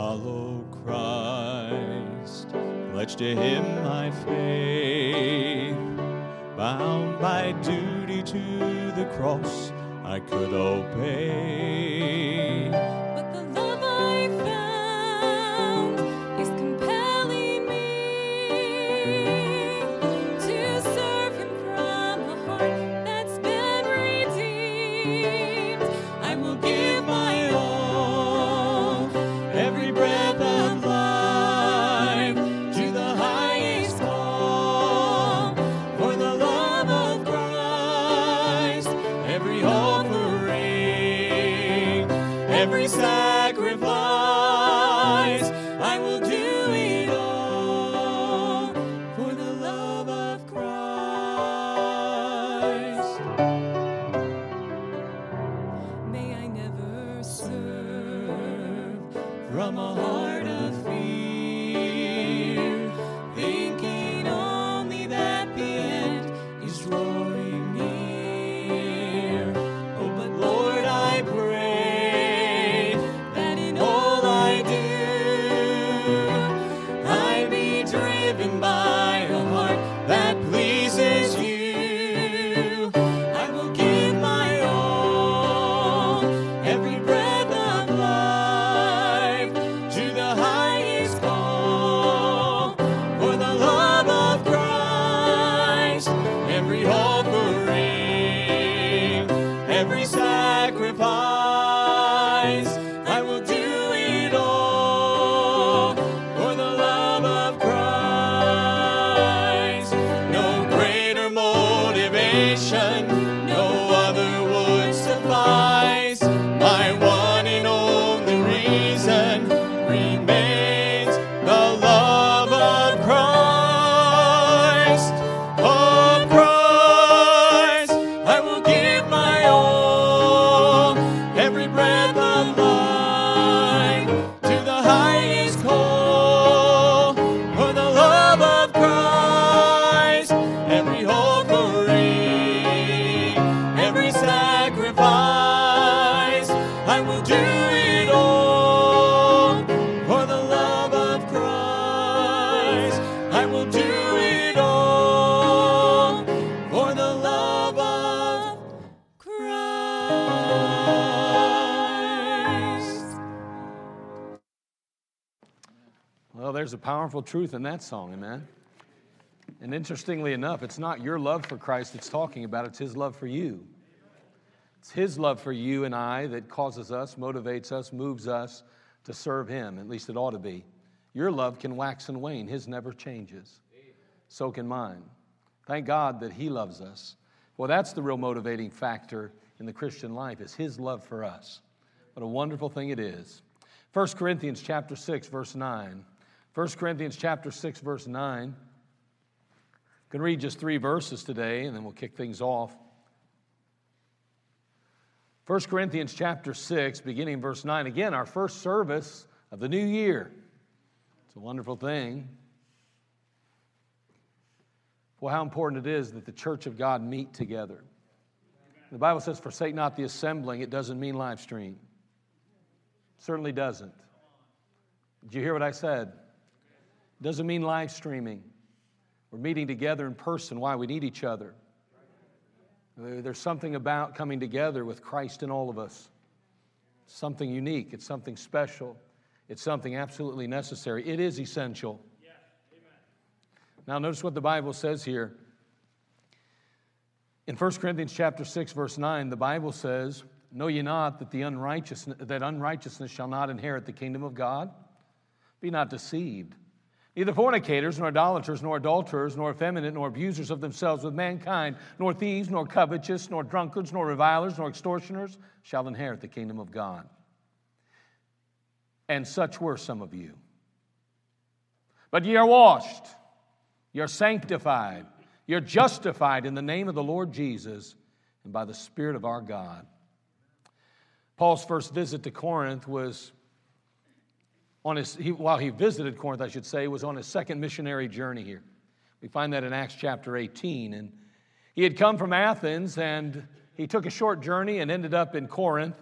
Follow Christ, pledge to him my faith, bound by duty to the cross, I could obey. Powerful truth in that song, amen. And interestingly enough, it's not your love for Christ it's talking about, it's His love for you. It's His love for you and I that causes us, motivates us, moves us to serve Him. At least it ought to be. Your love can wax and wane, His never changes. So can mine. Thank God that He loves us. Well, that's the real motivating factor in the Christian life is His love for us. What a wonderful thing it is. 1 Corinthians chapter 6, verse 9. 1 Corinthians chapter 6, verse 9. I'm going to read just three verses today, and then we'll kick things off. 1 Corinthians chapter 6, beginning verse 9. Again, our first service of the new year. It's a wonderful thing. Well, how important it is that the church of God meet together. The Bible says, forsake not the assembling. It doesn't mean live stream. Certainly doesn't. Did you hear what I said? Doesn't mean live streaming. We're meeting together in person. Why? We need each other. There's something about coming together with Christ in all of us. Something unique, it's something special, it's something absolutely necessary. It is essential. Now, notice what the Bible says here. In 1 Corinthians chapter 6, verse 9, the Bible says, Know ye not that, the unrighteousness, that unrighteousness shall not inherit the kingdom of God? Be not deceived. Neither fornicators, nor idolaters, nor adulterers, nor effeminate, nor abusers of themselves with mankind, nor thieves, nor covetous, nor drunkards, nor revilers, nor extortioners shall inherit the kingdom of God. And such were some of you. But ye are washed, ye are sanctified, you're justified in the name of the Lord Jesus and by the Spirit of our God. Paul's first visit to Corinth was on his, he, while he visited Corinth, I should say, was on his second missionary journey here. We find that in Acts chapter 18. And he had come from Athens and he took a short journey and ended up in Corinth.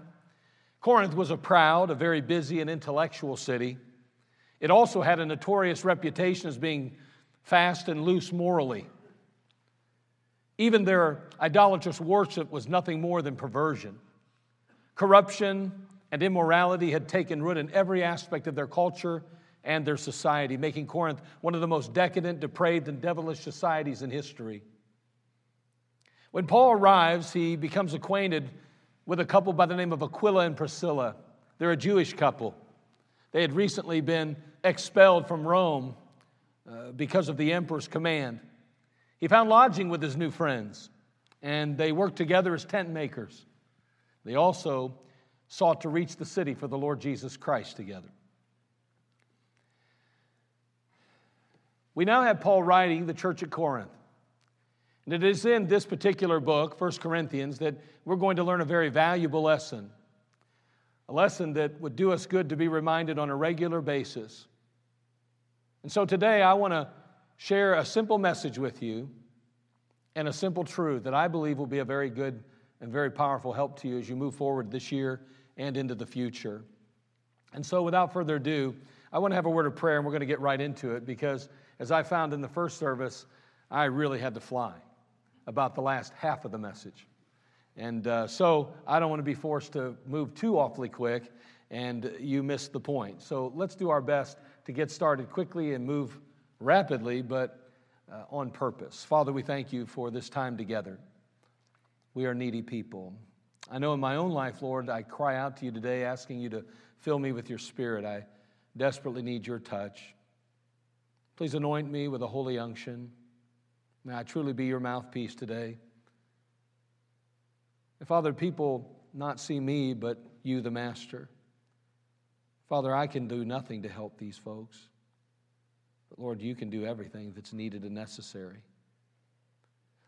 Corinth was a proud, a very busy, and intellectual city. It also had a notorious reputation as being fast and loose morally. Even their idolatrous worship was nothing more than perversion. Corruption and immorality had taken root in every aspect of their culture and their society, making Corinth one of the most decadent, depraved, and devilish societies in history. When Paul arrives, he becomes acquainted with a couple by the name of Aquila and Priscilla. They're a Jewish couple. They had recently been expelled from Rome uh, because of the emperor's command. He found lodging with his new friends, and they worked together as tent makers. They also sought to reach the city for the Lord Jesus Christ together. We now have Paul writing the church at Corinth. And it is in this particular book, 1 Corinthians, that we're going to learn a very valuable lesson. A lesson that would do us good to be reminded on a regular basis. And so today I want to share a simple message with you and a simple truth that I believe will be a very good and very powerful help to you as you move forward this year and into the future. And so, without further ado, I want to have a word of prayer and we're going to get right into it because, as I found in the first service, I really had to fly about the last half of the message. And uh, so, I don't want to be forced to move too awfully quick and you miss the point. So, let's do our best to get started quickly and move rapidly, but uh, on purpose. Father, we thank you for this time together. We are needy people. I know in my own life, Lord, I cry out to you today asking you to fill me with your spirit. I desperately need your touch. Please anoint me with a holy unction. May I truly be your mouthpiece today. And Father, people not see me, but you, the Master. Father, I can do nothing to help these folks. But Lord, you can do everything that's needed and necessary.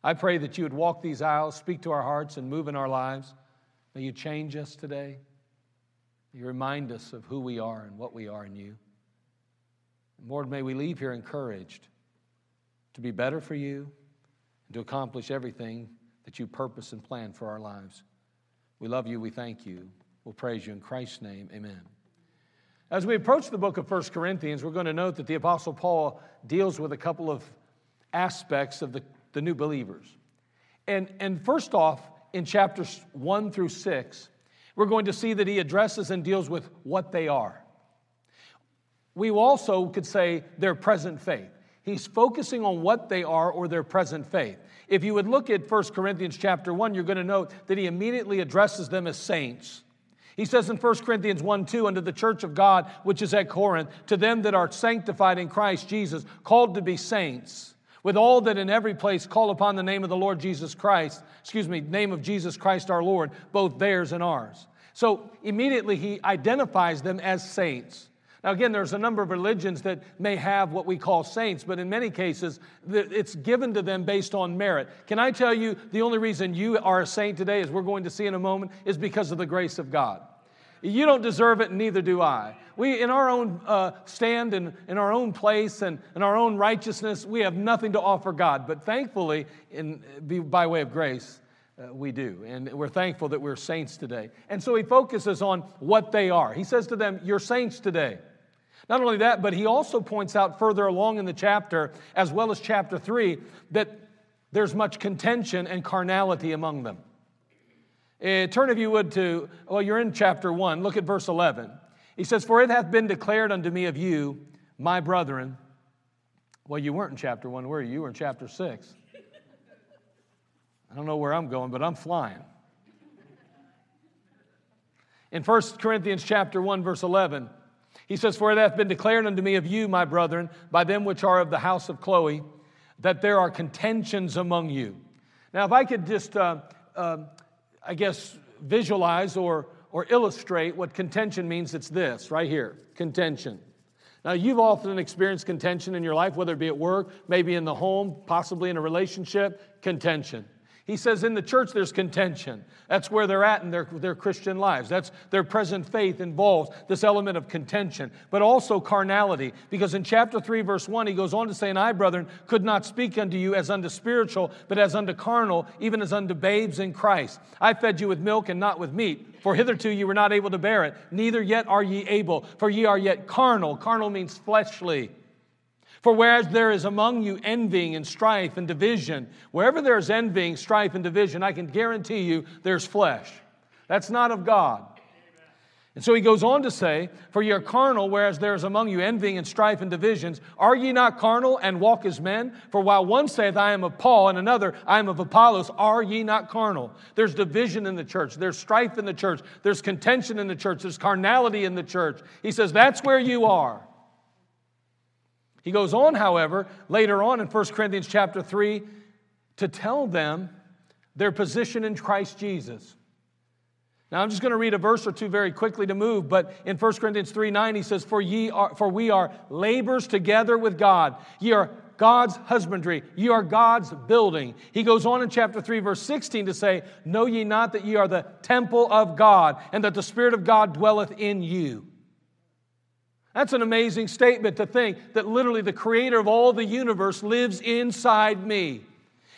I pray that you would walk these aisles, speak to our hearts, and move in our lives. May you change us today. May you remind us of who we are and what we are in you. And Lord, may we leave here encouraged to be better for you and to accomplish everything that you purpose and plan for our lives. We love you. We thank you. We'll praise you in Christ's name. Amen. As we approach the book of 1 Corinthians, we're going to note that the Apostle Paul deals with a couple of aspects of the, the new believers. And, and first off, in chapters 1 through 6, we're going to see that he addresses and deals with what they are. We also could say their present faith. He's focusing on what they are or their present faith. If you would look at 1 Corinthians chapter 1, you're going to note that he immediately addresses them as saints. He says in 1 Corinthians 1 2, unto the church of God which is at Corinth, to them that are sanctified in Christ Jesus, called to be saints, with all that in every place call upon the name of the Lord Jesus Christ, excuse me, name of Jesus Christ our Lord, both theirs and ours. So immediately he identifies them as saints. Now, again, there's a number of religions that may have what we call saints, but in many cases, it's given to them based on merit. Can I tell you the only reason you are a saint today, as we're going to see in a moment, is because of the grace of God. You don't deserve it, and neither do I. We, in our own uh, stand and in our own place and in our own righteousness, we have nothing to offer God. But thankfully, in, by way of grace, uh, we do. And we're thankful that we're saints today. And so he focuses on what they are. He says to them, You're saints today. Not only that, but he also points out further along in the chapter, as well as chapter 3, that there's much contention and carnality among them. Uh, turn, if you would, to, well, you're in chapter 1. Look at verse 11. He says, For it hath been declared unto me of you, my brethren. Well, you weren't in chapter 1, were you? You were in chapter 6. I don't know where I'm going, but I'm flying. In 1 Corinthians chapter 1, verse 11, he says, For it hath been declared unto me of you, my brethren, by them which are of the house of Chloe, that there are contentions among you. Now, if I could just uh, uh, I guess, visualize or, or illustrate what contention means, it's this right here contention. Now, you've often experienced contention in your life, whether it be at work, maybe in the home, possibly in a relationship, contention. He says in the church there's contention. That's where they're at in their, their Christian lives. That's their present faith involves this element of contention, but also carnality. Because in chapter 3, verse 1, he goes on to say, And I, brethren, could not speak unto you as unto spiritual, but as unto carnal, even as unto babes in Christ. I fed you with milk and not with meat. For hitherto you were not able to bear it, neither yet are ye able, for ye are yet carnal. Carnal means fleshly. For whereas there is among you envying and strife and division, wherever there is envying, strife, and division, I can guarantee you there's flesh. That's not of God. And so he goes on to say, For ye are carnal, whereas there is among you envying and strife and divisions. Are ye not carnal and walk as men? For while one saith, I am of Paul, and another, I am of Apollos, are ye not carnal? There's division in the church, there's strife in the church, there's contention in the church, there's carnality in the church. He says, That's where you are. He goes on, however, later on in 1 Corinthians chapter 3 to tell them their position in Christ Jesus. Now I'm just going to read a verse or two very quickly to move, but in 1 Corinthians 3 9, he says, For ye are for we are labors together with God. Ye are God's husbandry, ye are God's building. He goes on in chapter 3, verse 16 to say, Know ye not that ye are the temple of God, and that the Spirit of God dwelleth in you. That's an amazing statement to think that literally the creator of all the universe lives inside me.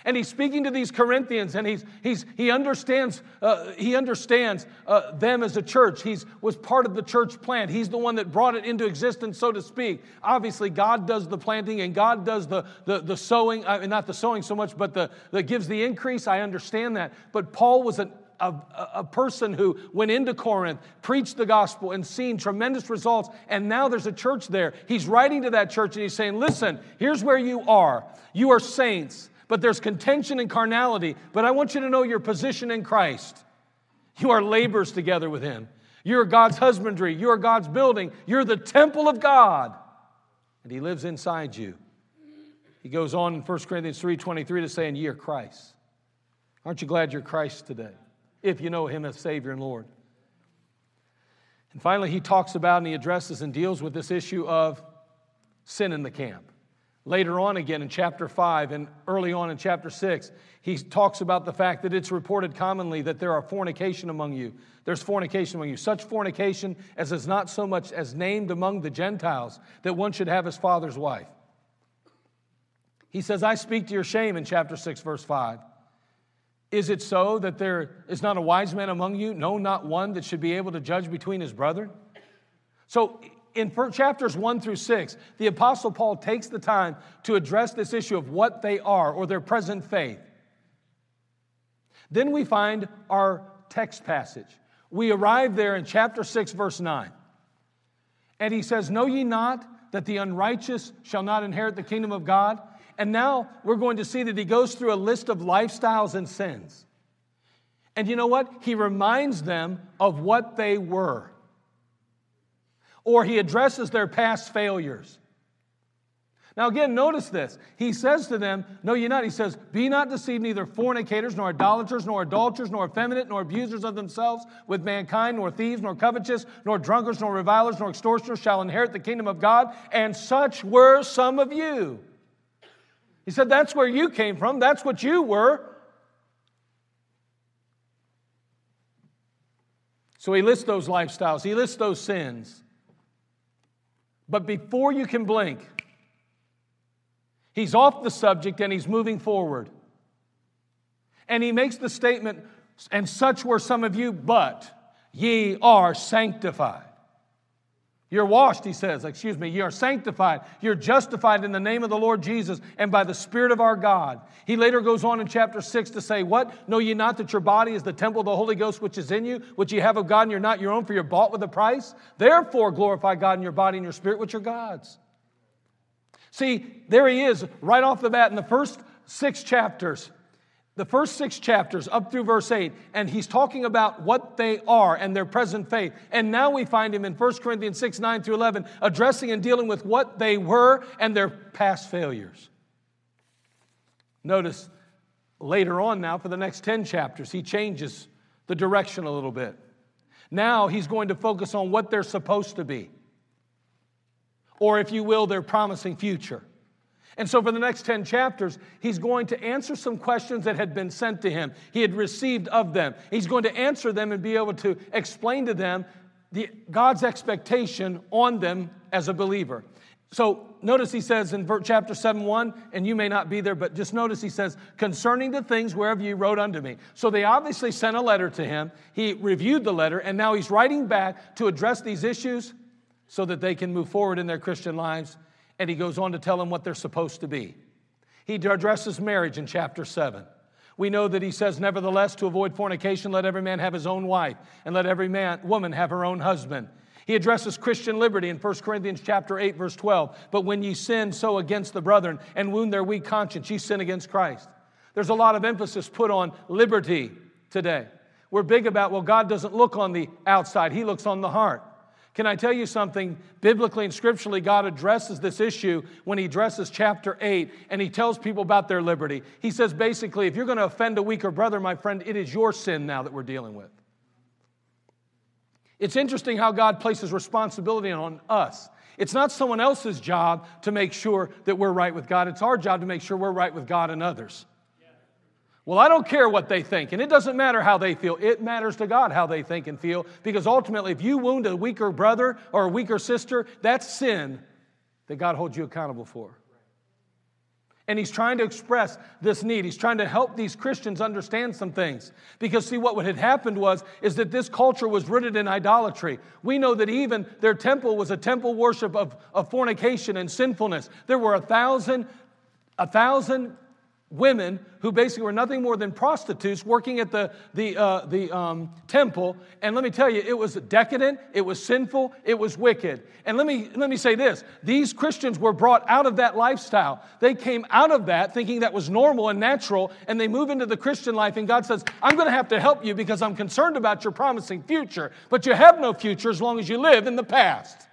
And he's speaking to these Corinthians, and he's, he's, he understands, uh, he understands uh, them as a church. He was part of the church plant. He's the one that brought it into existence, so to speak. Obviously, God does the planting and God does the, the, the sowing, uh, not the sowing so much, but the, that gives the increase. I understand that. But Paul was an a, a, person who went into Corinth, preached the gospel, and seen tremendous results, and now there's a church there. He's writing to that church and he's saying, Listen, here's where you are. You are saints, but there's contention and carnality, but I want you to know your position in Christ. You are laborers together with Him. You're God's husbandry. You're God's building. You're the temple of God, and He lives inside you. He goes on in 1 Corinthians 3.23 to say, and ye are Christ. Aren't you glad you're Christ today? If you know Him as Savior and Lord. And finally, he talks about and he addresses and deals with this issue of sin in the camp. Later on, again in chapter 5 and early on in chapter 6, he talks about the fact that it's reported commonly that there are fornication among you. There's fornication among you. Such fornication as is not so much as named among the Gentiles that one should have his father's wife. He says, I speak to your shame in chapter 6, verse 5. Is it so that there is not a wise man among you? No, not one that should be able to judge between his brethren? So, in chapters 1 through 6, the Apostle Paul takes the time to address this issue of what they are or their present faith. Then we find our text passage. We arrive there in chapter 6, verse 9. And he says, Know ye not that the unrighteous shall not inherit the kingdom of God? And now we're going to see that he goes through a list of lifestyles and sins. And you know what? He reminds them of what they were. Or he addresses their past failures. Now, again, notice this. He says to them, No, you're not. He says, Be not deceived, neither fornicators, nor idolaters, nor adulterers, nor effeminate, nor abusers of themselves with mankind, nor thieves, nor covetous, nor drunkards, nor revilers, nor extortioners shall inherit the kingdom of God. And such were some of you. He said, That's where you came from. That's what you were. So he lists those lifestyles, he lists those sins. But before you can blink, he's off the subject and he's moving forward. And he makes the statement, and such were some of you, but ye are sanctified. You're washed, he says, excuse me, you're sanctified, you're justified in the name of the Lord Jesus and by the Spirit of our God. He later goes on in chapter 6 to say, What? Know ye not that your body is the temple of the Holy Ghost which is in you, which ye have of God, and you're not your own, for you're bought with a price? Therefore, glorify God in your body and your spirit, which are God's. See, there he is, right off the bat in the first six chapters the first six chapters up through verse 8, and he's talking about what they are and their present faith. And now we find him in 1 Corinthians 6 9 through 11, addressing and dealing with what they were and their past failures. Notice later on now, for the next 10 chapters, he changes the direction a little bit. Now he's going to focus on what they're supposed to be, or if you will, their promising future. And so, for the next 10 chapters, he's going to answer some questions that had been sent to him. He had received of them. He's going to answer them and be able to explain to them the, God's expectation on them as a believer. So, notice he says in verse chapter 7 1, and you may not be there, but just notice he says, concerning the things wherever you wrote unto me. So, they obviously sent a letter to him. He reviewed the letter, and now he's writing back to address these issues so that they can move forward in their Christian lives and he goes on to tell them what they're supposed to be. He addresses marriage in chapter 7. We know that he says, Nevertheless, to avoid fornication, let every man have his own wife, and let every man, woman have her own husband. He addresses Christian liberty in 1 Corinthians chapter 8, verse 12. But when ye sin so against the brethren and wound their weak conscience, ye sin against Christ. There's a lot of emphasis put on liberty today. We're big about, well, God doesn't look on the outside, He looks on the heart. Can I tell you something? Biblically and scripturally, God addresses this issue when He addresses chapter 8 and He tells people about their liberty. He says basically, if you're going to offend a weaker brother, my friend, it is your sin now that we're dealing with. It's interesting how God places responsibility on us. It's not someone else's job to make sure that we're right with God, it's our job to make sure we're right with God and others. Well, I don't care what they think, and it doesn't matter how they feel. It matters to God how they think and feel, because ultimately, if you wound a weaker brother or a weaker sister, that's sin that God holds you accountable for. And he's trying to express this need. He's trying to help these Christians understand some things. Because see, what had happened was, is that this culture was rooted in idolatry. We know that even their temple was a temple worship of, of fornication and sinfulness. There were a thousand, a thousand women who basically were nothing more than prostitutes working at the, the, uh, the um, temple. And let me tell you, it was decadent, it was sinful, it was wicked. And let me, let me say this these Christians were brought out of that lifestyle. They came out of that thinking that was normal and natural, and they move into the Christian life. And God says, I'm going to have to help you because I'm concerned about your promising future. But you have no future as long as you live in the past.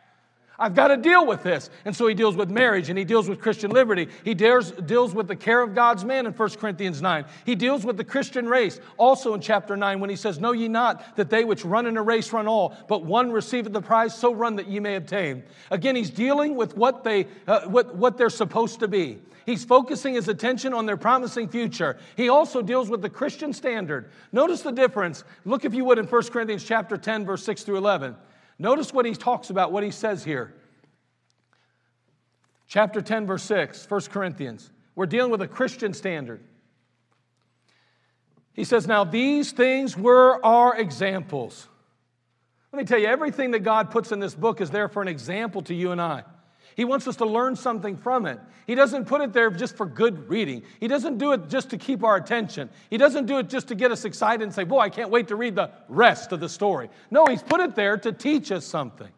I've got to deal with this. And so he deals with marriage and he deals with Christian liberty. He dares, deals with the care of God's man in 1 Corinthians 9. He deals with the Christian race also in chapter 9 when he says, Know ye not that they which run in a race run all, but one receiveth the prize, so run that ye may obtain. Again, he's dealing with what, they, uh, what, what they're supposed to be. He's focusing his attention on their promising future. He also deals with the Christian standard. Notice the difference. Look, if you would, in 1 Corinthians chapter 10, verse 6 through 11. Notice what he talks about, what he says here. Chapter 10, verse 6, 1 Corinthians. We're dealing with a Christian standard. He says, Now these things were our examples. Let me tell you, everything that God puts in this book is there for an example to you and I. He wants us to learn something from it. He doesn't put it there just for good reading. He doesn't do it just to keep our attention. He doesn't do it just to get us excited and say, Boy, I can't wait to read the rest of the story. No, He's put it there to teach us something.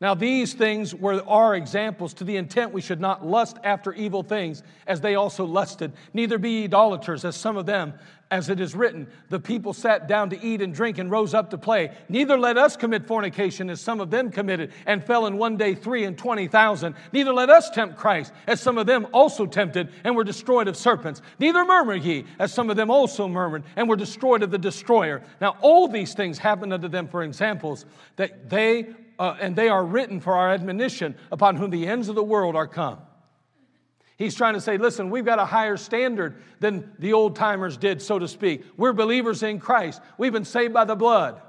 Now, these things were our examples to the intent we should not lust after evil things as they also lusted, neither be idolaters as some of them, as it is written, the people sat down to eat and drink and rose up to play. Neither let us commit fornication as some of them committed and fell in one day three and twenty thousand. Neither let us tempt Christ as some of them also tempted and were destroyed of serpents. Neither murmur ye as some of them also murmured and were destroyed of the destroyer. Now all these things happened unto them for examples that they uh, and they are written for our admonition upon whom the ends of the world are come. He's trying to say, listen, we've got a higher standard than the old timers did, so to speak. We're believers in Christ. We've been saved by the blood.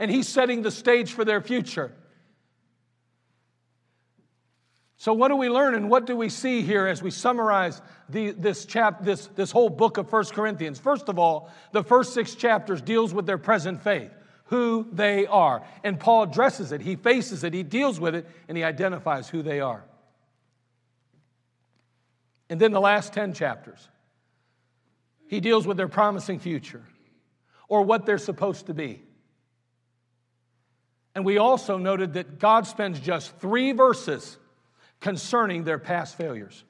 And He's setting the stage for their future. So, what do we learn and what do we see here as we summarize the, this, chap, this, this whole book of First Corinthians? First of all, the first six chapters deals with their present faith who they are. And Paul addresses it, he faces it, he deals with it, and he identifies who they are. And then the last 10 chapters, he deals with their promising future or what they're supposed to be. And we also noted that God spends just three verses concerning their past failures.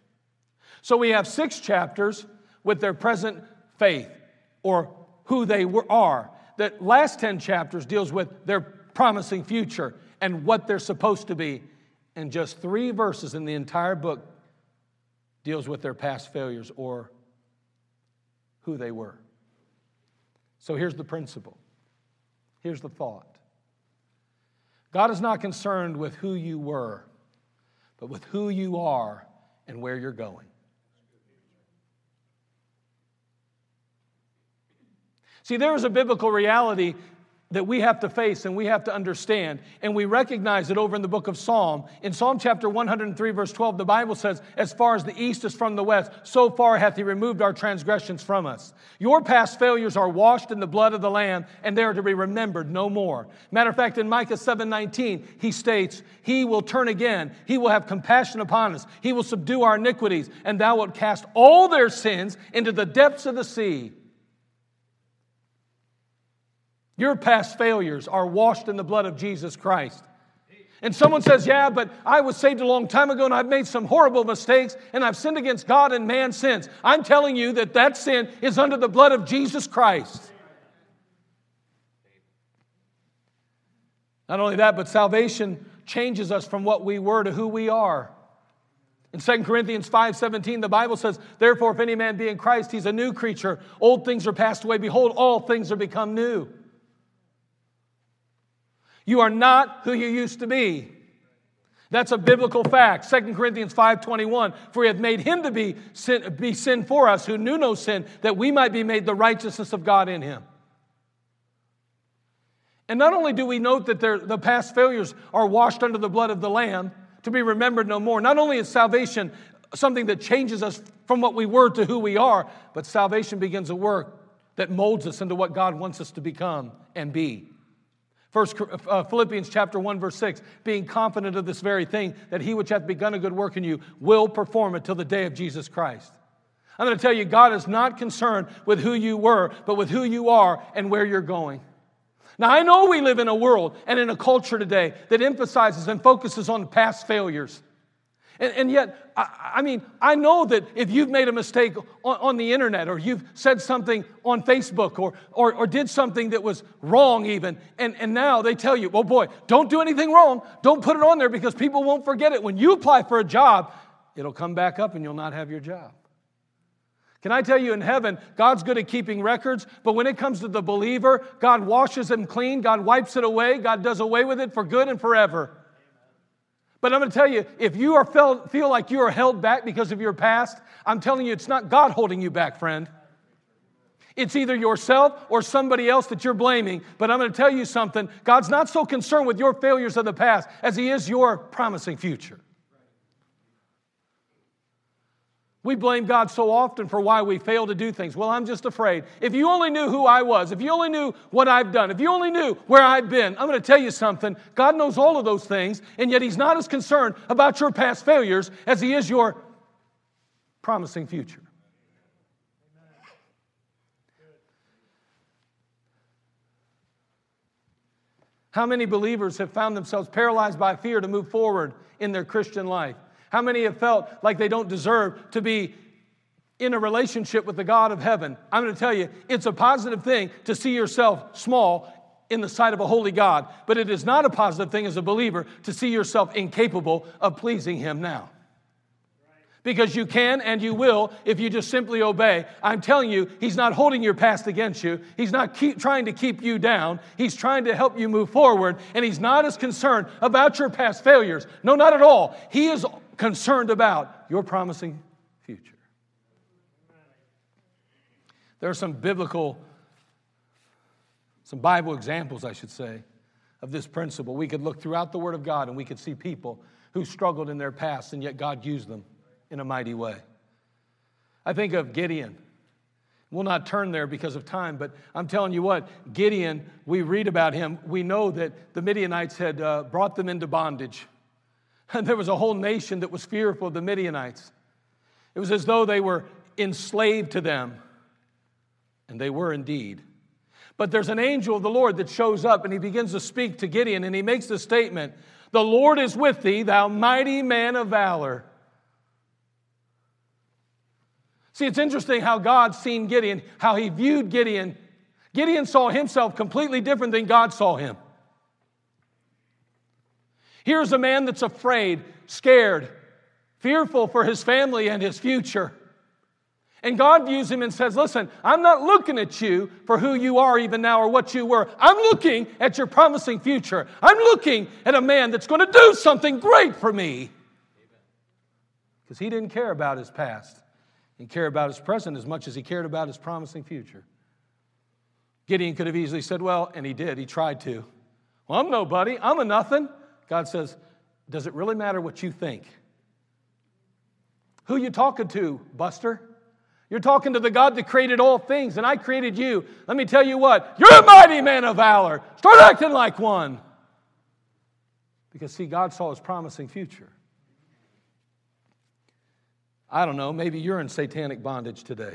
So we have six chapters with their present faith or who they were, are the last 10 chapters deals with their promising future and what they're supposed to be. And just three verses in the entire book deals with their past failures or who they were. So here's the principle. Here's the thought. God is not concerned with who you were, but with who you are and where you're going. See, there is a biblical reality that we have to face and we have to understand. And we recognize it over in the book of Psalm. In Psalm chapter 103, verse 12, the Bible says, As far as the east is from the west, so far hath he removed our transgressions from us. Your past failures are washed in the blood of the Lamb, and they are to be remembered no more. Matter of fact, in Micah 7 19, he states, He will turn again, He will have compassion upon us, He will subdue our iniquities, and thou wilt cast all their sins into the depths of the sea. Your past failures are washed in the blood of Jesus Christ. And someone says, Yeah, but I was saved a long time ago and I've made some horrible mistakes and I've sinned against God and man since. I'm telling you that that sin is under the blood of Jesus Christ. Not only that, but salvation changes us from what we were to who we are. In 2 Corinthians 5:17 the Bible says, "Therefore if any man be in Christ, he's a new creature. Old things are passed away; behold, all things are become new." You are not who you used to be. That's a biblical fact. 2 Corinthians 5:21, for he hath made him to be sin, be sin for us who knew no sin, that we might be made the righteousness of God in him. And not only do we note that the past failures are washed under the blood of the Lamb to be remembered no more, not only is salvation something that changes us from what we were to who we are, but salvation begins a work that molds us into what God wants us to become and be. First, uh, Philippians chapter 1, verse 6, being confident of this very thing, that he which hath begun a good work in you will perform it till the day of Jesus Christ. I'm going to tell you, God is not concerned with who you were, but with who you are and where you're going. Now, I know we live in a world and in a culture today that emphasizes and focuses on past failures. And, and yet, I, I, mean, I know that if you've made a mistake on, on, the internet or you've said something on Facebook or, or, or did something that was wrong, even, and, and now they tell you, well, boy, don't do anything wrong. Don't put it on there because people won't forget it. When you apply for a job, it'll come back up and you'll not have your job. Can I tell you in heaven, God's good at keeping records, but when it comes to the believer, God washes them clean, God wipes it away, God does away with it for good and forever. But I'm going to tell you, if you are feel, feel like you are held back because of your past, I'm telling you, it's not God holding you back, friend. It's either yourself or somebody else that you're blaming. But I'm going to tell you something God's not so concerned with your failures of the past as He is your promising future. We blame God so often for why we fail to do things. Well, I'm just afraid. If you only knew who I was, if you only knew what I've done, if you only knew where I've been, I'm going to tell you something. God knows all of those things, and yet He's not as concerned about your past failures as He is your promising future. How many believers have found themselves paralyzed by fear to move forward in their Christian life? How many have felt like they don't deserve to be in a relationship with the God of heaven? I'm going to tell you, it's a positive thing to see yourself small in the sight of a holy God, but it is not a positive thing as a believer to see yourself incapable of pleasing Him now. Because you can and you will if you just simply obey. I'm telling you, He's not holding your past against you. He's not trying to keep you down. He's trying to help you move forward, and He's not as concerned about your past failures. No, not at all. He is concerned about your promising future. There are some biblical, some Bible examples, I should say, of this principle. We could look throughout the Word of God and we could see people who struggled in their past and yet God used them in a mighty way. I think of Gideon. We'll not turn there because of time, but I'm telling you what, Gideon, we read about him. We know that the Midianites had uh, brought them into bondage. And there was a whole nation that was fearful of the Midianites. It was as though they were enslaved to them. And they were indeed. But there's an angel of the Lord that shows up and he begins to speak to Gideon and he makes the statement The Lord is with thee, thou mighty man of valor. See, it's interesting how God seen Gideon, how he viewed Gideon. Gideon saw himself completely different than God saw him. Here's a man that's afraid, scared, fearful for his family and his future. And God views him and says, Listen, I'm not looking at you for who you are even now or what you were. I'm looking at your promising future. I'm looking at a man that's going to do something great for me. because he didn't care about his past. He cared about his present as much as he cared about his promising future. Gideon could have easily said, Well, and he did, he tried to. Well, I'm nobody, I'm a nothing. God says, Does it really matter what you think? Who you talking to, Buster? You're talking to the God that created all things, and I created you. Let me tell you what, you're a mighty man of valor. Start acting like one. Because, see, God saw his promising future. I don't know, maybe you're in satanic bondage today.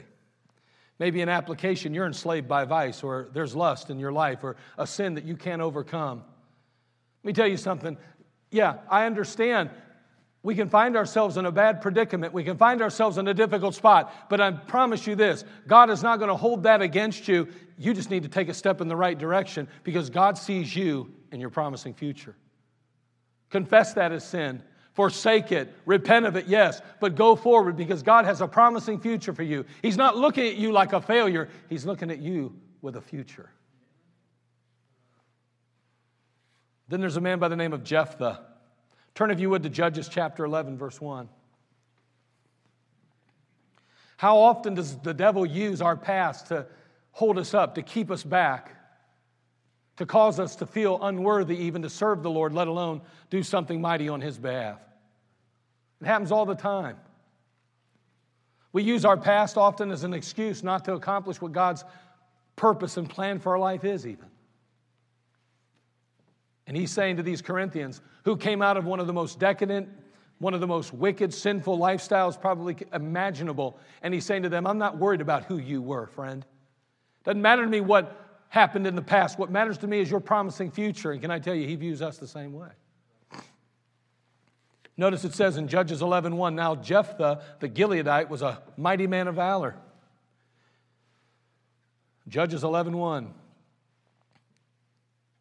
Maybe an application, you're enslaved by vice, or there's lust in your life, or a sin that you can't overcome. Let me tell you something. Yeah, I understand we can find ourselves in a bad predicament. We can find ourselves in a difficult spot. But I promise you this God is not going to hold that against you. You just need to take a step in the right direction because God sees you in your promising future. Confess that as sin. Forsake it. Repent of it, yes. But go forward because God has a promising future for you. He's not looking at you like a failure, He's looking at you with a future. Then there's a man by the name of Jephthah. Turn, if you would, to Judges chapter 11, verse 1. How often does the devil use our past to hold us up, to keep us back, to cause us to feel unworthy even to serve the Lord, let alone do something mighty on his behalf? It happens all the time. We use our past often as an excuse not to accomplish what God's purpose and plan for our life is, even. And he's saying to these Corinthians, who came out of one of the most decadent, one of the most wicked, sinful lifestyles probably imaginable, and he's saying to them, I'm not worried about who you were, friend. Doesn't matter to me what happened in the past. What matters to me is your promising future. And can I tell you, he views us the same way. Notice it says in Judges 11:1, now Jephthah the Gileadite was a mighty man of valor. Judges 11:1.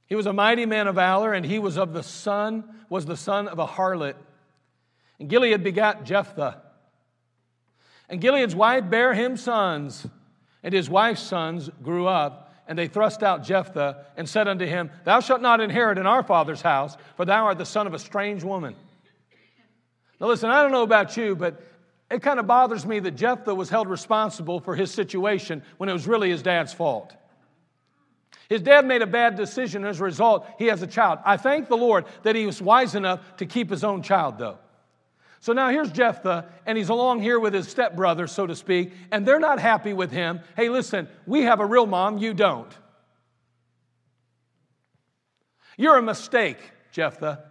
He was a mighty man of valor, and he was of the son, was the son of a harlot. And Gilead begat Jephthah. And Gilead's wife bare him sons, and his wife's sons grew up, and they thrust out Jephthah and said unto him, Thou shalt not inherit in our father's house, for thou art the son of a strange woman. Now listen, I don't know about you, but it kind of bothers me that Jephthah was held responsible for his situation when it was really his dad's fault. His dad made a bad decision. As a result, he has a child. I thank the Lord that he was wise enough to keep his own child, though. So now here's Jephthah, and he's along here with his stepbrother, so to speak, and they're not happy with him. Hey, listen, we have a real mom, you don't. You're a mistake, Jephthah.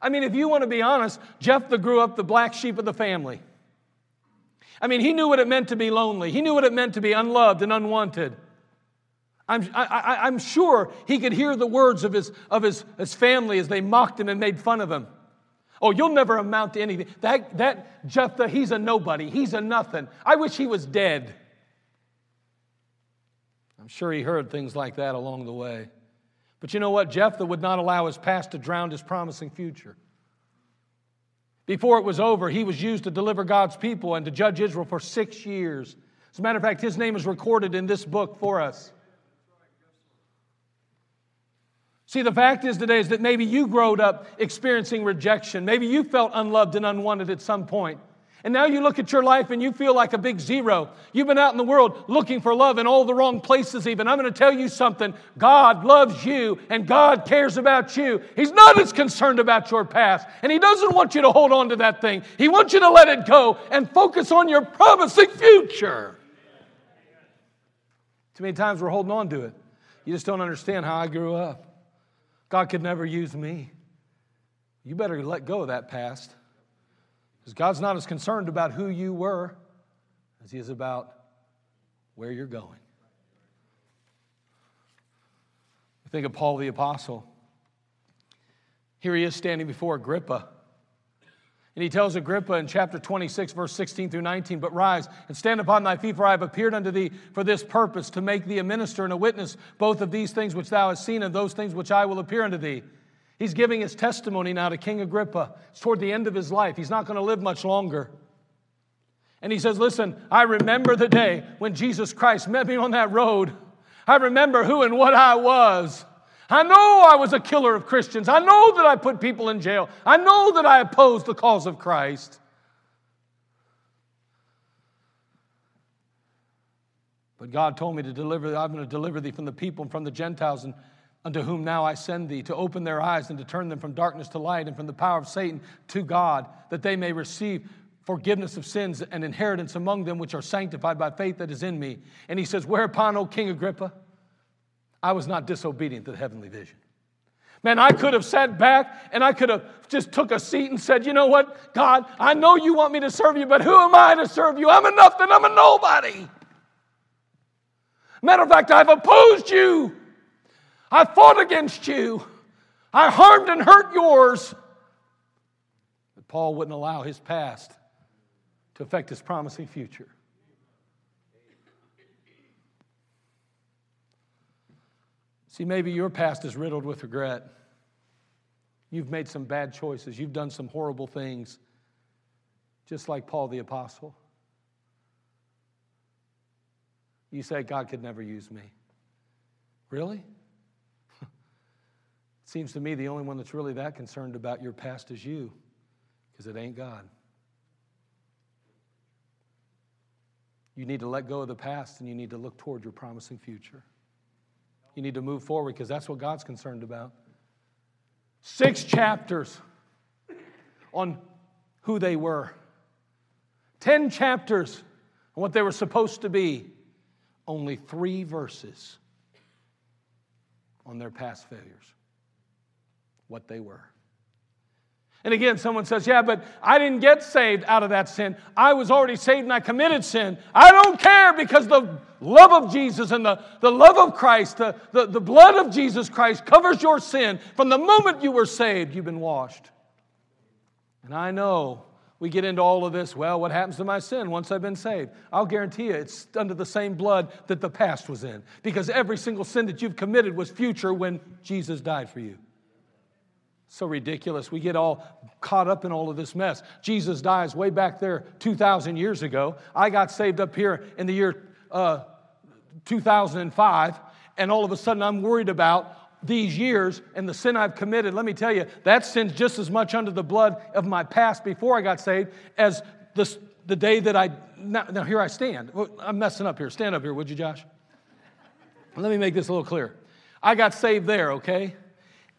I mean, if you want to be honest, Jephthah grew up the black sheep of the family. I mean, he knew what it meant to be lonely, he knew what it meant to be unloved and unwanted. I'm, I, am sure he could hear the words of, his, of his, his family as they mocked him and made fun of him. Oh, you'll never amount to anything. That, that Jephthah, he's a nobody. He's a nothing. I wish he was dead. I'm sure he heard things like that along the way. But you know what? Jephthah would not allow his past to drown his promising future. Before it was over, he was used to deliver God's people and to judge Israel for six years. As a matter of fact, his name is recorded in this book for us. See, the fact is today is that maybe you growed up experiencing rejection. Maybe you felt unloved and unwanted at some point. And now you look at your life and you feel like a big zero. You've been out in the world looking for love in all the wrong places, even. I'm going to tell you something God loves you and God cares about you. He's not as concerned about your past, and He doesn't want you to hold on to that thing. He wants you to let it go and focus on your promising future. Too many times we're holding on to it. You just don't understand how I grew up. God could never use me. You better let go of that past. Because God's not as concerned about who you were as He is about where you're going. Think of Paul the Apostle. Here he is standing before Agrippa. And he tells Agrippa in chapter 26, verse 16 through 19, But rise and stand upon thy feet, for I have appeared unto thee for this purpose, to make thee a minister and a witness, both of these things which thou hast seen and those things which I will appear unto thee. He's giving his testimony now to King Agrippa. It's toward the end of his life. He's not going to live much longer. And he says, Listen, I remember the day when Jesus Christ met me on that road. I remember who and what I was. I know I was a killer of Christians. I know that I put people in jail. I know that I opposed the cause of Christ. But God told me to deliver, I'm going to deliver thee from the people and from the Gentiles, and unto whom now I send thee, to open their eyes and to turn them from darkness to light and from the power of Satan to God, that they may receive forgiveness of sins and inheritance among them which are sanctified by faith that is in me. And he says, Whereupon, O King Agrippa, I was not disobedient to the heavenly vision. Man, I could have sat back and I could have just took a seat and said, you know what, God, I know you want me to serve you, but who am I to serve you? I'm a nothing, I'm a nobody. Matter of fact, I've opposed you. I fought against you. I harmed and hurt yours. But Paul wouldn't allow his past to affect his promising future. See, maybe your past is riddled with regret. You've made some bad choices, you've done some horrible things, just like Paul the Apostle. You say, God could never use me. Really? Seems to me the only one that's really that concerned about your past is you, because it ain't God. You need to let go of the past and you need to look toward your promising future. You need to move forward because that's what God's concerned about. Six chapters on who they were, 10 chapters on what they were supposed to be, only three verses on their past failures, what they were. And again, someone says, Yeah, but I didn't get saved out of that sin. I was already saved and I committed sin. I don't care because the love of Jesus and the, the love of Christ, the, the, the blood of Jesus Christ covers your sin. From the moment you were saved, you've been washed. And I know we get into all of this. Well, what happens to my sin once I've been saved? I'll guarantee you it's under the same blood that the past was in because every single sin that you've committed was future when Jesus died for you. So ridiculous. We get all caught up in all of this mess. Jesus dies way back there 2,000 years ago. I got saved up here in the year uh, 2005, and all of a sudden I'm worried about these years and the sin I've committed. Let me tell you, that sin's just as much under the blood of my past before I got saved as the, the day that I. Now, now, here I stand. I'm messing up here. Stand up here, would you, Josh? Let me make this a little clear. I got saved there, okay?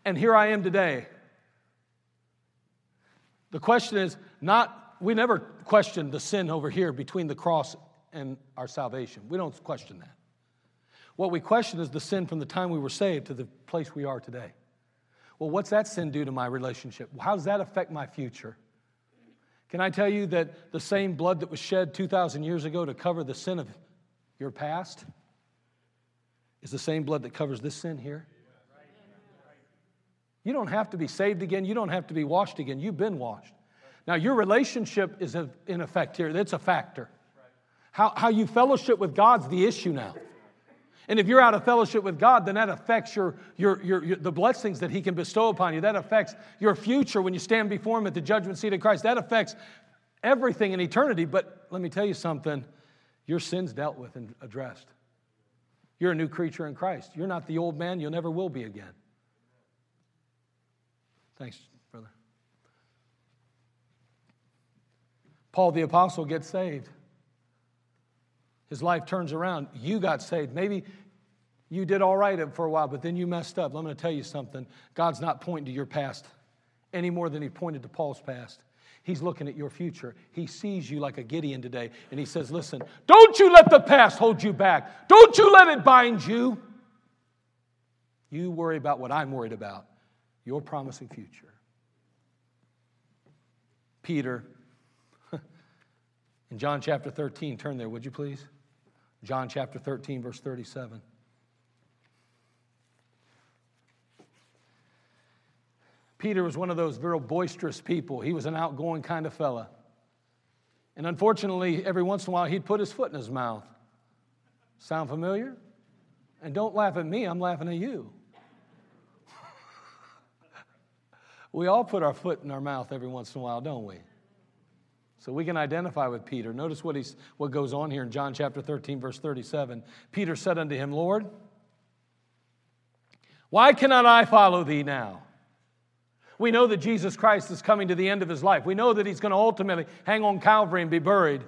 And here I am today. The question is not, we never question the sin over here between the cross and our salvation. We don't question that. What we question is the sin from the time we were saved to the place we are today. Well, what's that sin do to my relationship? How does that affect my future? Can I tell you that the same blood that was shed 2,000 years ago to cover the sin of your past is the same blood that covers this sin here? You don't have to be saved again. You don't have to be washed again. You've been washed. Now, your relationship is in effect here. That's a factor. How, how you fellowship with God's the issue now. And if you're out of fellowship with God, then that affects your, your, your, your, the blessings that He can bestow upon you. That affects your future when you stand before Him at the judgment seat of Christ. That affects everything in eternity. But let me tell you something your sin's dealt with and addressed. You're a new creature in Christ. You're not the old man, you never will be again. Thanks, brother. Paul the Apostle gets saved. His life turns around. You got saved. Maybe you did all right for a while, but then you messed up. I'm going to tell you something. God's not pointing to your past any more than he pointed to Paul's past. He's looking at your future. He sees you like a Gideon today, and he says, Listen, don't you let the past hold you back. Don't you let it bind you. You worry about what I'm worried about your promising future. Peter, in John chapter 13, turn there, would you please? John chapter 13, verse 37. Peter was one of those real boisterous people. He was an outgoing kind of fella. And unfortunately, every once in a while, he'd put his foot in his mouth. Sound familiar? And don't laugh at me, I'm laughing at you. We all put our foot in our mouth every once in a while, don't we? So we can identify with Peter. Notice what, he's, what goes on here in John chapter 13, verse 37. Peter said unto him, Lord, Why cannot I follow thee now? We know that Jesus Christ is coming to the end of his life. We know that he's going to ultimately hang on Calvary and be buried.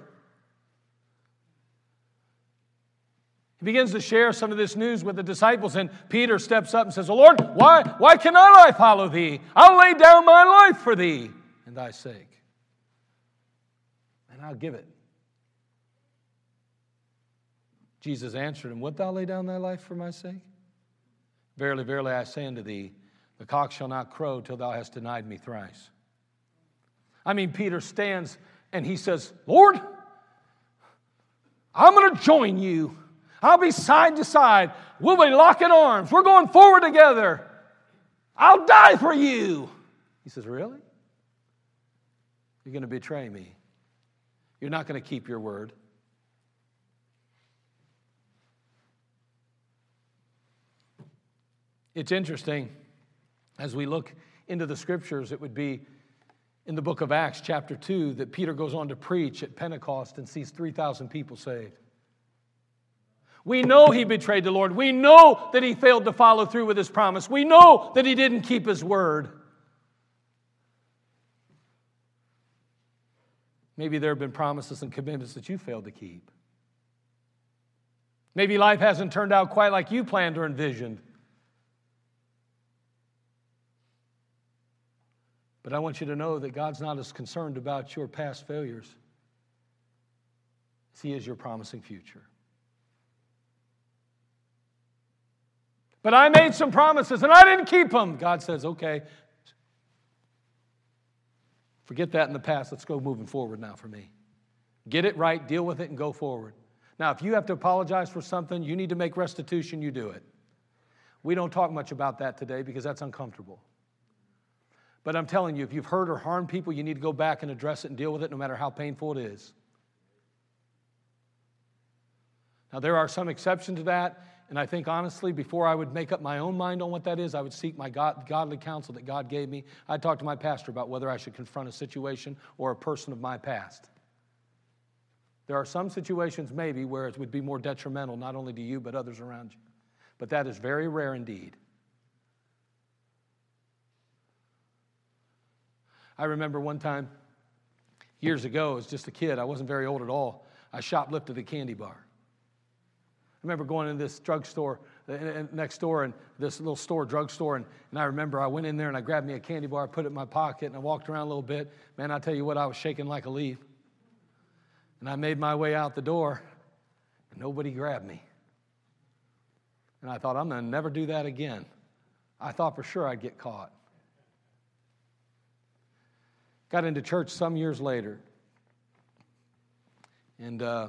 He begins to share some of this news with the disciples, and Peter steps up and says, oh, Lord, why, why cannot I follow thee? I'll lay down my life for thee and thy sake. And I'll give it. Jesus answered him, Wilt thou lay down thy life for my sake? Verily, verily, I say unto thee, the cock shall not crow till thou hast denied me thrice. I mean, Peter stands and he says, Lord, I'm going to join you. I'll be side to side. We'll be locking arms. We're going forward together. I'll die for you. He says, Really? You're going to betray me. You're not going to keep your word. It's interesting as we look into the scriptures, it would be in the book of Acts, chapter 2, that Peter goes on to preach at Pentecost and sees 3,000 people saved. We know he betrayed the Lord. We know that he failed to follow through with his promise. We know that he didn't keep his word. Maybe there have been promises and commitments that you failed to keep. Maybe life hasn't turned out quite like you planned or envisioned. But I want you to know that God's not as concerned about your past failures as He is your promising future. But I made some promises and I didn't keep them. God says, okay, forget that in the past. Let's go moving forward now for me. Get it right, deal with it, and go forward. Now, if you have to apologize for something, you need to make restitution, you do it. We don't talk much about that today because that's uncomfortable. But I'm telling you, if you've hurt or harmed people, you need to go back and address it and deal with it no matter how painful it is. Now, there are some exceptions to that, and I think honestly, before I would make up my own mind on what that is, I would seek my God, godly counsel that God gave me. I'd talk to my pastor about whether I should confront a situation or a person of my past. There are some situations, maybe, where it would be more detrimental, not only to you, but others around you. But that is very rare indeed. I remember one time years ago, as just a kid, I wasn't very old at all, I shoplifted a candy bar. Remember going into this drugstore uh, next door and this little store, drugstore, and, and I remember I went in there and I grabbed me a candy bar, put it in my pocket, and I walked around a little bit. Man, I tell you what, I was shaking like a leaf. And I made my way out the door, and nobody grabbed me. And I thought, I'm going to never do that again. I thought for sure I'd get caught. Got into church some years later. And uh,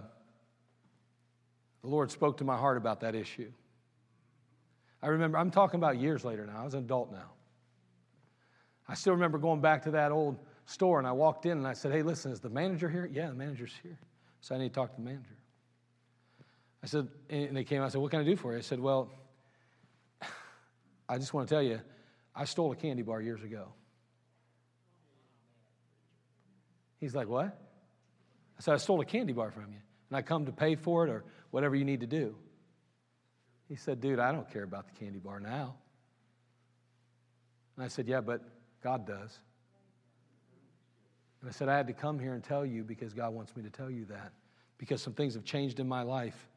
the Lord spoke to my heart about that issue. I remember, I'm talking about years later now. I was an adult now. I still remember going back to that old store and I walked in and I said, Hey, listen, is the manager here? Yeah, the manager's here. So I need to talk to the manager. I said, and they came, I said, What can I do for you? I said, Well, I just want to tell you, I stole a candy bar years ago. He's like, What? I said, I stole a candy bar from you, and I come to pay for it or whatever you need to do. He said, Dude, I don't care about the candy bar now. And I said, Yeah, but God does. And I said, I had to come here and tell you because God wants me to tell you that. Because some things have changed in my life,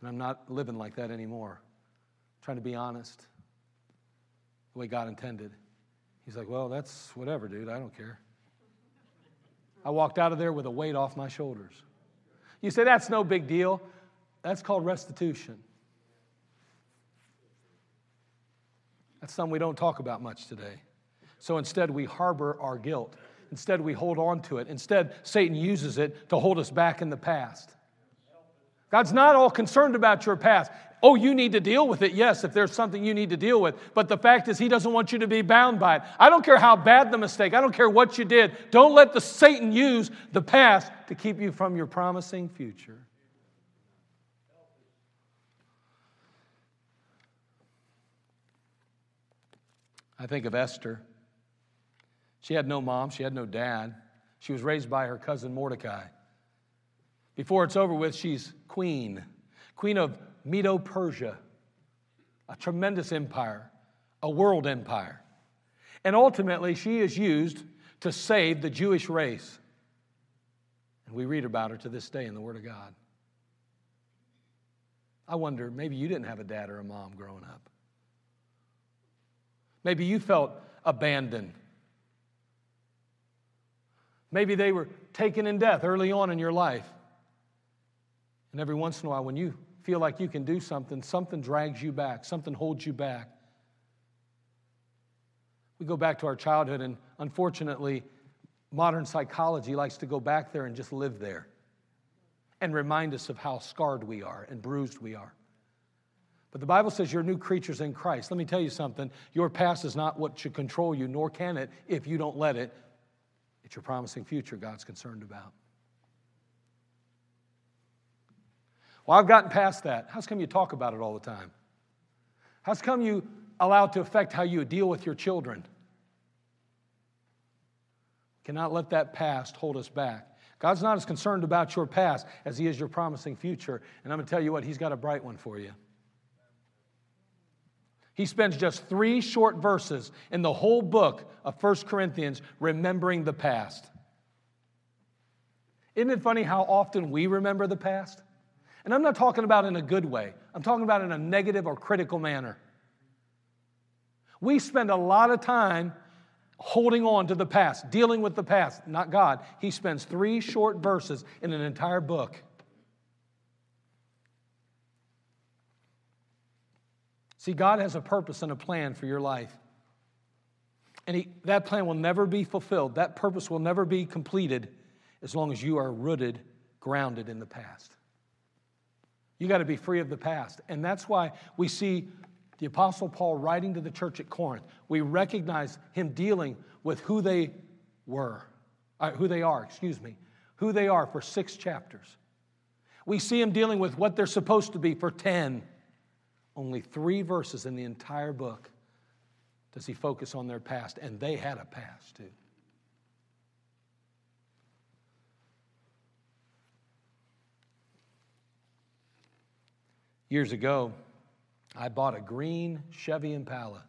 and I'm not living like that anymore. I'm trying to be honest, the way God intended. He's like, Well, that's whatever, dude. I don't care. I walked out of there with a weight off my shoulders. You say that's no big deal. That's called restitution. That's something we don't talk about much today. So instead, we harbor our guilt. Instead, we hold on to it. Instead, Satan uses it to hold us back in the past. God's not all concerned about your past. Oh, you need to deal with it. Yes, if there's something you need to deal with. But the fact is, He doesn't want you to be bound by it. I don't care how bad the mistake, I don't care what you did. Don't let the Satan use the past to keep you from your promising future. I think of Esther. She had no mom, she had no dad. She was raised by her cousin Mordecai. Before it's over with, she's queen, queen of Medo Persia, a tremendous empire. a world empire. And ultimately, she is used to save the Jewish race. And we read about her to this day in the Word of God. I wonder, maybe you didn't have a dad or a mom growing up. Maybe you felt abandoned. Maybe they were taken in death early on in your life. And every once in a while, when you feel like you can do something, something drags you back, something holds you back. We go back to our childhood, and unfortunately, modern psychology likes to go back there and just live there and remind us of how scarred we are and bruised we are. But the Bible says you're new creatures in Christ. Let me tell you something your past is not what should control you, nor can it if you don't let it. It's your promising future God's concerned about. Well, I've gotten past that. How's come you talk about it all the time? How's come you allow it to affect how you deal with your children? Cannot let that past hold us back. God's not as concerned about your past as He is your promising future. And I'm going to tell you what, He's got a bright one for you. He spends just three short verses in the whole book of 1 Corinthians remembering the past. Isn't it funny how often we remember the past? And I'm not talking about in a good way, I'm talking about in a negative or critical manner. We spend a lot of time holding on to the past, dealing with the past, not God. He spends three short verses in an entire book. See, God has a purpose and a plan for your life. And he, that plan will never be fulfilled. That purpose will never be completed as long as you are rooted, grounded in the past. You got to be free of the past. And that's why we see the Apostle Paul writing to the church at Corinth. We recognize him dealing with who they were, uh, who they are, excuse me, who they are for six chapters. We see him dealing with what they're supposed to be for 10. Only three verses in the entire book does he focus on their past, and they had a past too. Years ago, I bought a green Chevy Impala.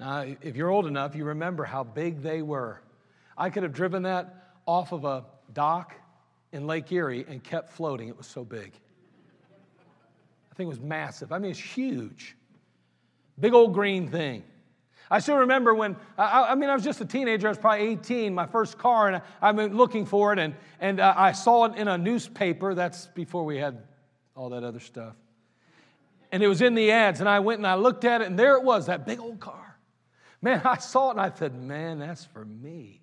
Now, if you're old enough, you remember how big they were. I could have driven that off of a dock in Lake Erie and kept floating. It was so big. I think it was massive. I mean, it's huge. Big old green thing. I still remember when, I, I, mean, I was just a teenager. I was probably 18, my first car, and I, have been looking for it, and, and uh, I saw it in a newspaper. That's before we had all that other stuff. And it was in the ads, and I went and I looked at it, and there it was, that big old car. Man, I saw it, and I said, man, that's for me.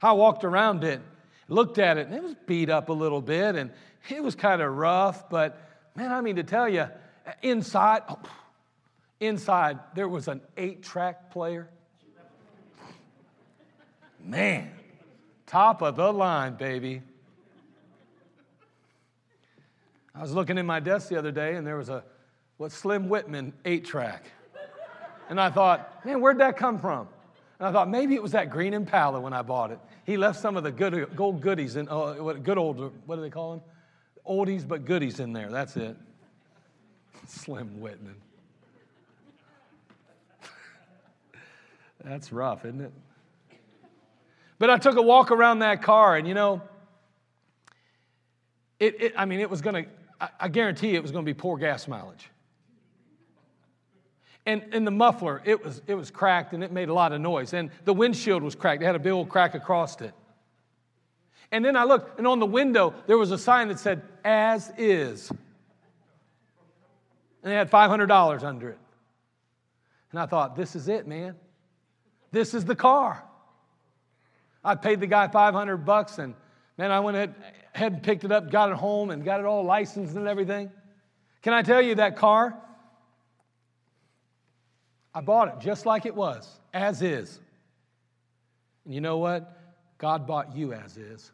I walked around it, looked at it, and it was beat up a little bit, and it was kind of rough, but man, I mean to tell you, inside, oh, inside, there was an eight track player. Man, top of the line, baby. I was looking in my desk the other day and there was a what Slim Whitman eight track. And I thought, man, where'd that come from? And I thought maybe it was that green Impala when I bought it. He left some of the good gold goodies in uh, what good old what do they call them? Oldies but goodies in there. That's it. Slim Whitman. That's rough, isn't it? But I took a walk around that car, and you know, it, it I mean, it was going to I, guarantee it was to be poor gas mileage. And, and the muffler, it was, it was cracked and it made a lot of noise. And the windshield was cracked. It had a big old crack across it. And then I looked, and on the window, there was a sign that said, as is. And it had $500 under it. And I thought, this is it, man. This is the car. I paid the guy 500 bucks, and man, I went ahead, ahead and picked it up, got it home, and got it all licensed and everything. Can I tell you that car? I bought it just like it was, as is. And you know what? God bought you as is.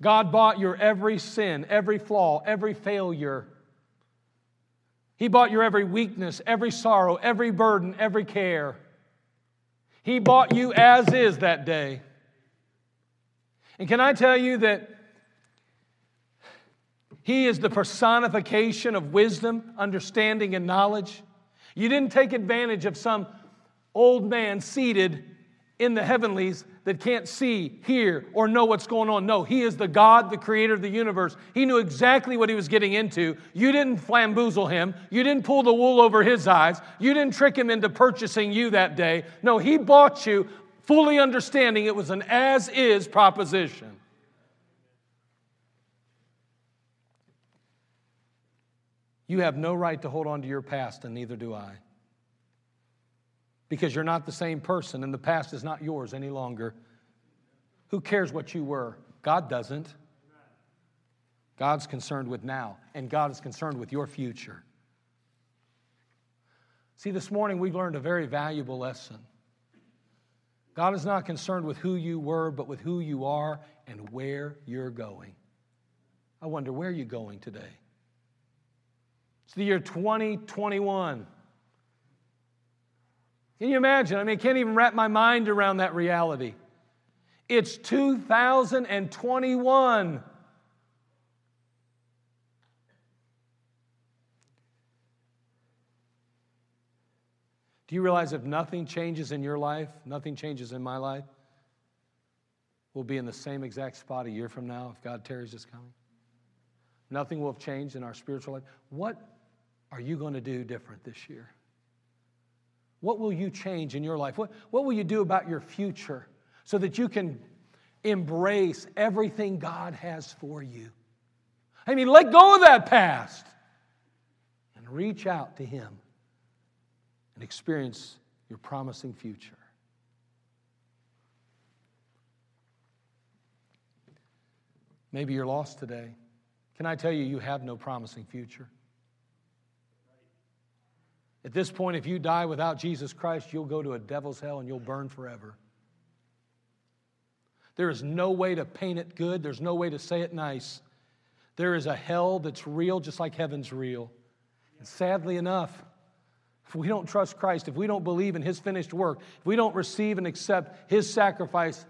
God bought your every sin, every flaw, every failure. He bought your every weakness, every sorrow, every burden, every care. He bought you as is that day. And can I tell you that He is the personification of wisdom, understanding, and knowledge. You didn't take advantage of some old man seated in the heavenlies that can't see, hear, or know what's going on. No, He is the God, the creator of the universe. He knew exactly what He was getting into. You didn't flamboozle Him. You didn't pull the wool over His eyes. You didn't trick Him into purchasing you that day. No, He bought you fully understanding it was an as is proposition. You have no right to hold on to your past, and neither do I because you're not the same person and the past is not yours any longer. Who cares what you were? God doesn't. God's concerned with now, and God is concerned with your future. See, this morning we've learned a very valuable lesson. God is not concerned with who you were, but with who you are and where you're going. I wonder, where are you going today? It's the year 2021. Can you imagine? I mean, I can't even wrap my mind around that reality. It's 2021. Do you realize if nothing changes in your life, nothing changes in my life, we'll be in the same exact spot a year from now if God tarries is coming? Nothing will have changed in our spiritual life. What are you going to do different this year? What will you change in your life? What, what will you do about your future so that you can embrace everything God has for you? I mean, let go of that past and reach out to Him and experience your promising future. Maybe you're lost today. Can I tell you, you have no promising future? At this point, if you die without Jesus Christ, you'll go to a devil's hell and you'll burn forever. There is no way to paint it good, there's no way to say it nice. There is a hell that's real, just like heaven's real. And sadly enough, if we don't trust Christ, if we don't believe in His finished work, if we don't receive and accept His sacrifice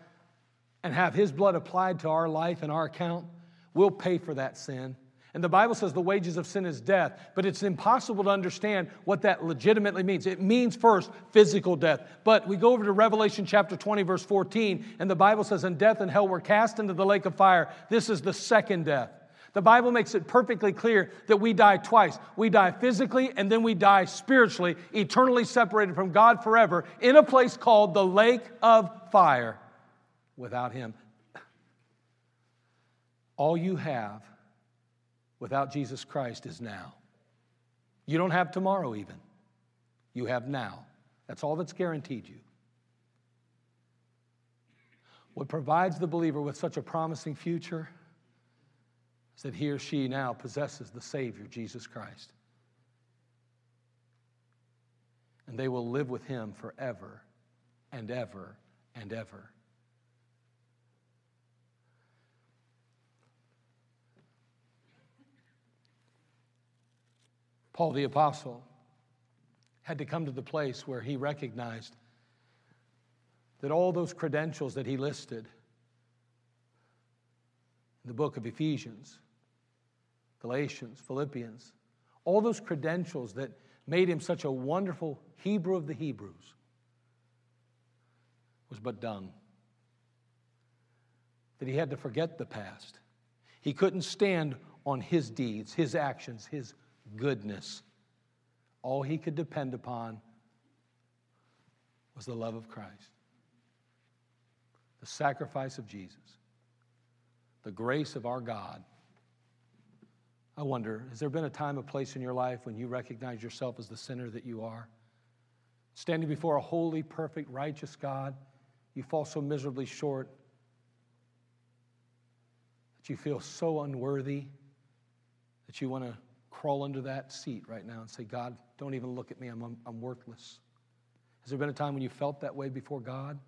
and have His blood applied to our life and our account, we'll pay for that sin. And the Bible says the wages of sin is death, but it's impossible to understand what that legitimately means. It means first physical death. But we go over to Revelation chapter 20, verse 14, and the Bible says, And death and hell were cast into the lake of fire. This is the second death. The Bible makes it perfectly clear that we die twice. We die physically and then we die spiritually, eternally separated from God forever in a place called the lake of fire without Him. All you have without Jesus Christ is now. You don't have tomorrow, even. You have now. That's all that's guaranteed you. What provides the believer with such a promising future is that he or she now possesses the Savior, Jesus Christ. And they will live with him forever and ever and ever. Paul the Apostle had to come to the place where he recognized that all those credentials that he listed in the book of Ephesians, Galatians, Philippians, all those credentials that made him such a wonderful Hebrew of the Hebrews was but dung. That he had to forget the past. He couldn't stand on his deeds, his actions, his goodness. All he could depend upon was the love of Christ, the sacrifice of Jesus, the grace of our God. I wonder, has there been a time, a place in your life when you recognize yourself as the sinner that you are? Standing before a holy, perfect, righteous God, you fall so miserably short that you feel so unworthy that you want to crawl under that seat right now and say, God, don't even look at me. I'm, I'm, worthless. Has there been a time when you felt that way before God?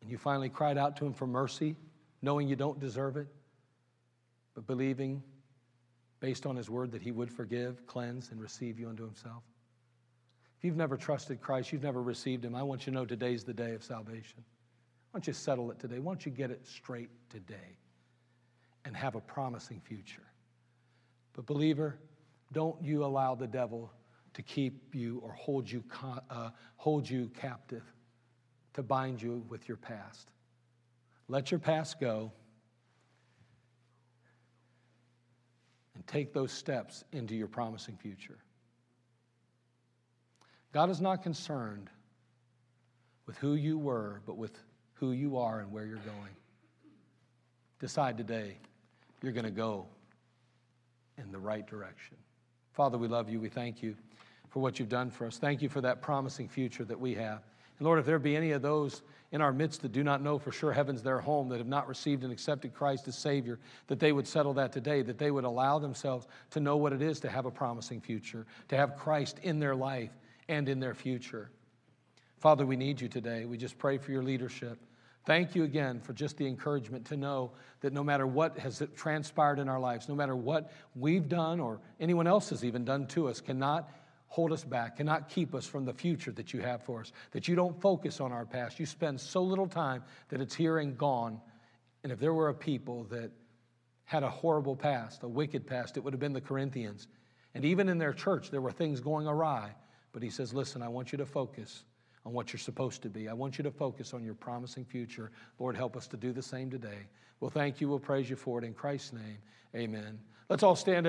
And you finally cried out to Him for mercy, knowing you don't deserve it, but believing, based on His word, that He would forgive, cleanse, and receive you unto Himself? If you've never trusted Christ, you've never received Him, I want you to know today's the day of salvation. Why don't you settle it today? Why don't you get it straight today? and have a promising future. But, believer, don't you allow the devil to keep you or hold you, uh, hold you captive, to bind you with your past. Let your past go and take those steps into your promising future. God is not concerned with who you were, but with who you are and where you're going. Decide today you're going to go in the right direction. Father, we love you. We thank you for what you've done for us. Thank you for that promising future that we have. And Lord, if there be any of those in our midst that do not know for sure heaven's their home, that have not received and accepted Christ as Savior, that they would settle that today, that they would allow themselves to know what it is to have a promising future, to have Christ in their life and in their future. Father, we need you today. We just pray for your leadership. Thank you again for just the encouragement to know that no matter what has transpired in our lives, no matter what we've done or anyone else has even done to us, cannot hold us back, cannot keep us from the future that you have for us. That you don't focus on our past. You spend so little time that it's here and gone. And if there were a people that had a horrible past, a wicked past, it would have been the Corinthians. And even in their church, there were things going awry. But he says, Listen, I want you to focus on what you're supposed to be. I want you to focus on your promising future. Lord, help us to do the same today. We'll thank you. We'll praise you for it. In Christ's name, amen. Let's all stand.